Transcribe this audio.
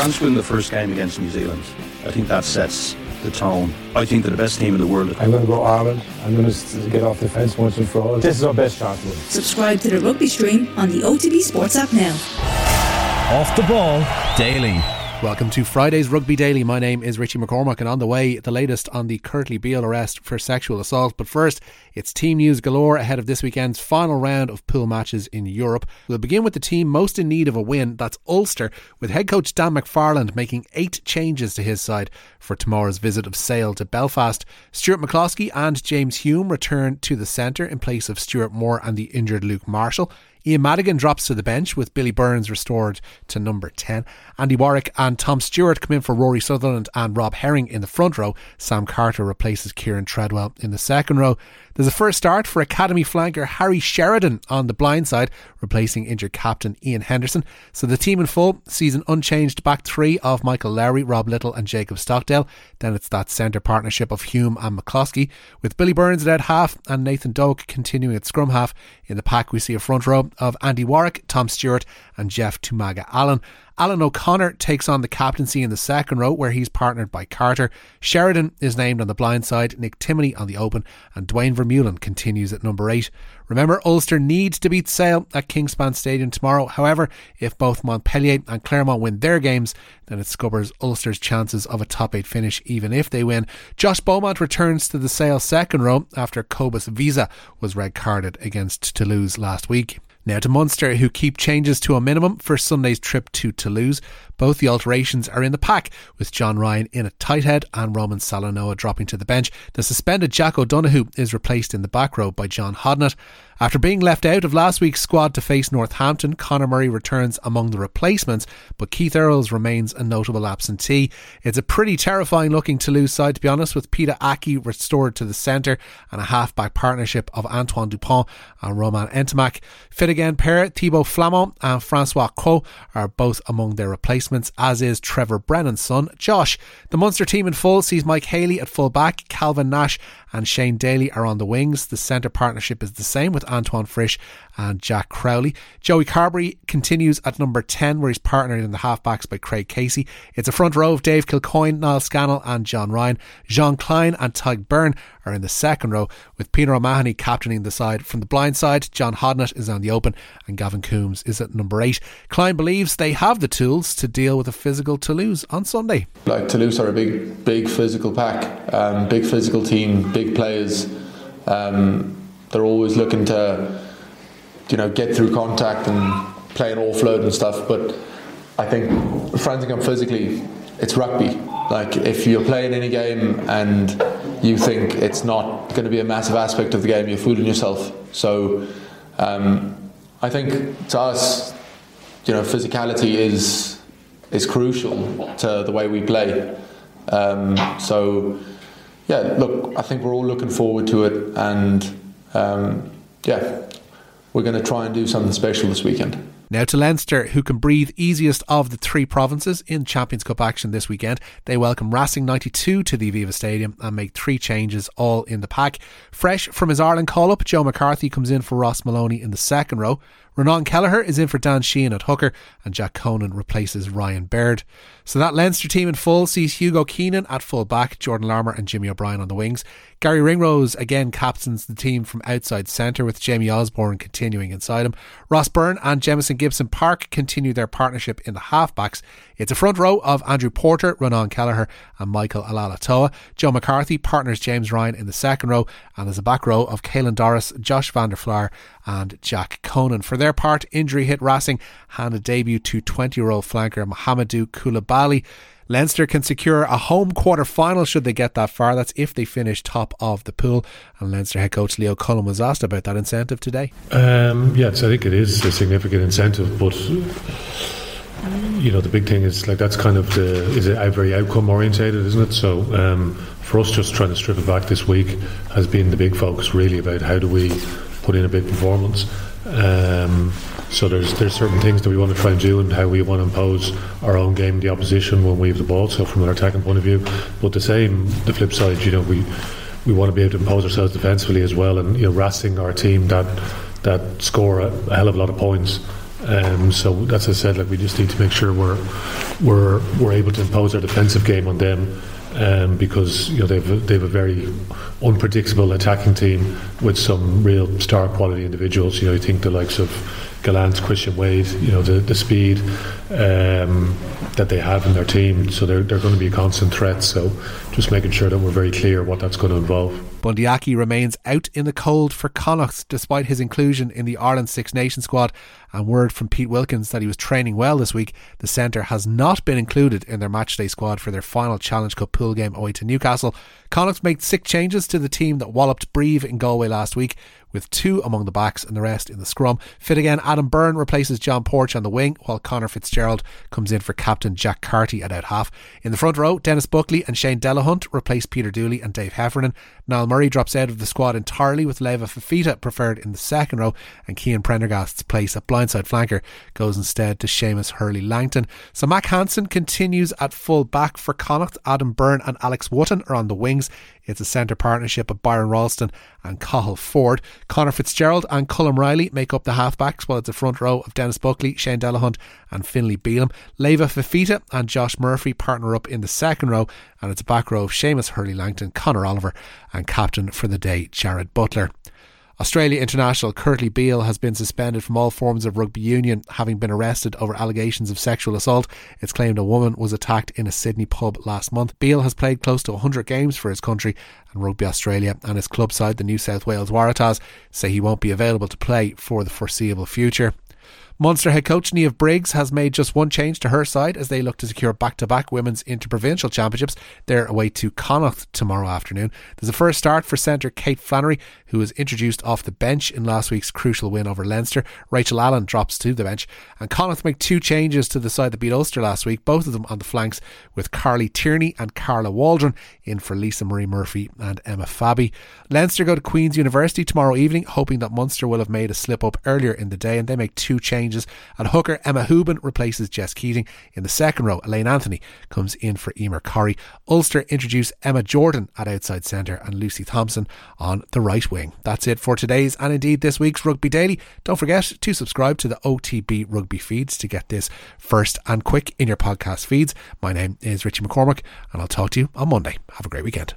France win the first game against New Zealand, I think that sets the tone. I think they're the best team in the world. I'm going to go Ireland. I'm going to get off the fence once and for all. This is our best chance. Subscribe to the rugby stream on the OTB Sports app now. Off the ball daily. Welcome to Friday's Rugby Daily. My name is Richie McCormack, and on the way, the latest on the Kurtley Beale arrest for sexual assault. But first, it's team news galore ahead of this weekend's final round of pool matches in Europe. We'll begin with the team most in need of a win. That's Ulster, with head coach Dan McFarland making eight changes to his side for tomorrow's visit of Sale to Belfast. Stuart McCloskey and James Hume return to the centre in place of Stuart Moore and the injured Luke Marshall. Ian Madigan drops to the bench with Billy Burns restored to number 10. Andy Warwick and Tom Stewart come in for Rory Sutherland and Rob Herring in the front row. Sam Carter replaces Kieran Treadwell in the second row. There's a first start for Academy flanker Harry Sheridan on the blind side, replacing injured captain Ian Henderson. So the team in full sees an unchanged back three of Michael Lowry, Rob Lyttle, and Jacob Stockdale. Then it's that centre partnership of Hume and McCloskey, with Billy Burns at half and Nathan Doak continuing at scrum half. In the pack, we see a front row of Andy Warwick, Tom Stewart, and Jeff Toomaga Allen. Alan O'Connor takes on the captaincy in the second row, where he's partnered by Carter. Sheridan is named on the blind side, Nick Timoney on the open, and Duane Vermeulen continues at number eight. Remember, Ulster needs to beat Sale at Kingspan Stadium tomorrow. However, if both Montpellier and Clermont win their games, then it scuppers Ulster's chances of a top eight finish, even if they win. Josh Beaumont returns to the Sale second row after Cobus Wiese was red carded against Toulouse last week. Now to Munster, who keep changes to a minimum for Sunday's trip to Toulouse. Both the alterations are in the pack, with John Ryan in at tight head and Roman Salanoa dropping to the bench. The suspended Jack O'Donoghue is replaced in the back row by John Hodnett. After being left out of last week's squad to face Northampton, Conor Murray returns among the replacements, but Keith Earls remains a notable absentee. It's a pretty terrifying looking Toulouse side, to be honest, with Pita Ahki restored to the centre and a half-back partnership of Antoine Dupont and Romain Ntamack. Fit again pair, Thibaut Flament and Francois Cros are both among their replacements, as is Trevor Brennan's son, Josh. The Munster team in full sees Mike Haley at full back, Calvin Nash and Shane Daly are on the wings. The centre partnership is the same with Antoine Frisch and Jack Crowley. Joey Carbery continues at number 10, where he's partnered in the halfbacks by Craig Casey. It's a front row of Dave Kilcoyne, Niall Scannell, and John Ryan. Jean Kleyn and Tadhg Byrne are in the second row, with Peter O'Mahony captaining the side. From the blind side, John Hodnett is on the open, and Gavin Coombes is at number 8. Klein believes they have the tools to deal with a physical Toulouse on Sunday. Like Toulouse are a big, big physical pack, um, big physical team, big players. Um, they're always looking to, you know, get through contact and play an offload and stuff. But I think Fransinghamn physically, it's rugby. Like if you're playing any game and you think it's not going to be a massive aspect of the game, you're fooling yourself. So um, I think to us, you know, physicality is is crucial to the way we play. Um, so yeah, look, I think we're all looking forward to it, and um, yeah, we're going to try and do something special this weekend. Now to Leinster, who can breathe easiest of the three provinces in Champions Cup action this weekend. They welcome Racing 92 to the Aviva Stadium and make three changes, all in the pack. Fresh from his Ireland call up, Joe McCarthy comes in for Ross Molony in the second row. Ronan Kelleher is in for Dan Sheehan at hooker, and Jack Conan replaces Ryan Baird. So that Leinster team in full sees Hugo Keenan at full back, Jordan Larmour and Jimmy O'Brien on the wings. Gary Ringrose again captains the team from outside centre with Jamie Osborne continuing inside him. Ross Byrne and Jamison Gibson Park continue their partnership in the halfbacks. It's a front row of Andrew Porter, Ronan Kelleher and Michael Ala'alatoa. Joe McCarthy partners James Ryan in the second row and there's a back row of Caelan Doris, Josh van der and Jack Conan. For their part, injury hit Racing handed debut to 20 year old flanker Mohamedou Coulibaly. Leinster can secure a home quarter final should they get that far. That's if they finish top of the pool. And Leinster head coach Leo Cullen was asked about that incentive today. Um, yes, I think it is a significant incentive, but you know the big thing is like that's kind of the is it very outcome orientated, isn't it? So um, for us, just trying to strip it back this week has been the big focus really about how do we put in a big performance. Um, so there's there's certain things that we want to try and do and how we want to impose our own game, the opposition when we have the ball. So from an attacking point of view, but the same, the flip side, you know, we we want to be able to impose ourselves defensively as well, and you know, resting our team that that score a, a hell of a lot of points. Um, so that's as I said, like we just need to make sure we're we're we're able to impose our defensive game on them um, because you know they've they've a very unpredictable attacking team with some real star quality individuals. You know, you think the likes of Gallant, Christian Wade, you know, the, the speed um, that they have in their team. So they're, they're going to be a constant threat. So just making sure that we're very clear what that's going to involve. Bundee Aki remains out in the cold for Connacht despite his inclusion in the Ireland Six Nations squad. And word from Pete Wilkins that he was training well this week. The centre has not been included in their matchday squad for their final Challenge Cup pool game away to Newcastle. Connacht made six changes to the team that walloped Brive in Galway last week with two among the backs and the rest in the scrum. Fit again, Adam Byrne replaces John Porch on the wing, while Conor Fitzgerald comes in for captain Jack Carty at out half. In the front row, Denis Buckley and Shane Delahunt replace Peter Dooley and Dave Heffernan. Niall Murray drops out of the squad entirely, with Leva Fifita preferred in the second row, and Cian Prendergast's place at blindside flanker goes instead to Seamus Hurley Langton. So Mac Hansen continues at full back for Connacht. Adam Byrne and Alex Wootton are on the wings. It's a centre partnership of Byron Ralston and Cathal Forde. Conor Fitzgerald and Colm Reilly make up the halfbacks, while it's a front row of Denis Buckley, Shane Delahunt, and Finlay Bealham. Leva Fifita and Josh Murphy partner up in the second row, and it's a back row of Seamus Hurley Langton, Conor Oliver, and captain for the day, Jarrad Butler. Australia international Kurtley Beale has been suspended from all forms of rugby union, having been arrested over allegations of sexual assault. It's claimed a woman was attacked in a Sydney pub last month. Beale has played close to 100 games for his country, and Rugby Australia and his club side, the New South Wales Waratahs, say he won't be available to play for the foreseeable future. Munster head coach Niamh Briggs has made just one change to her side as they look to secure back to back women's interprovincial championships. They're away to Connacht tomorrow afternoon. There's a first start for centre Kate Flannery, who was introduced off the bench in last week's crucial win over Leinster. Rachel Allen drops to the bench. And Connacht make two changes to the side that beat Ulster last week, both of them on the flanks, with Carly Tierney and Carla Waldron in for Lisa Marie Murphy and Emma Fabi. Leinster go to Queen's University tomorrow evening, hoping that Munster will have made a slip up earlier in the day, and they make two changes changes. At hooker, Emma Houben replaces Jess Keating. In the second row, Elaine Anthony comes in for Emer Corrie. Ulster introduce Emma Jordan at outside centre and Lucy Thompson on the right wing. That's it for today's and indeed this week's Rugby Daily. Don't forget to subscribe to the OTB Rugby feeds to get this first and quick in your podcast feeds. My name is Richie McCormack and I'll talk to you on Monday. Have a great weekend.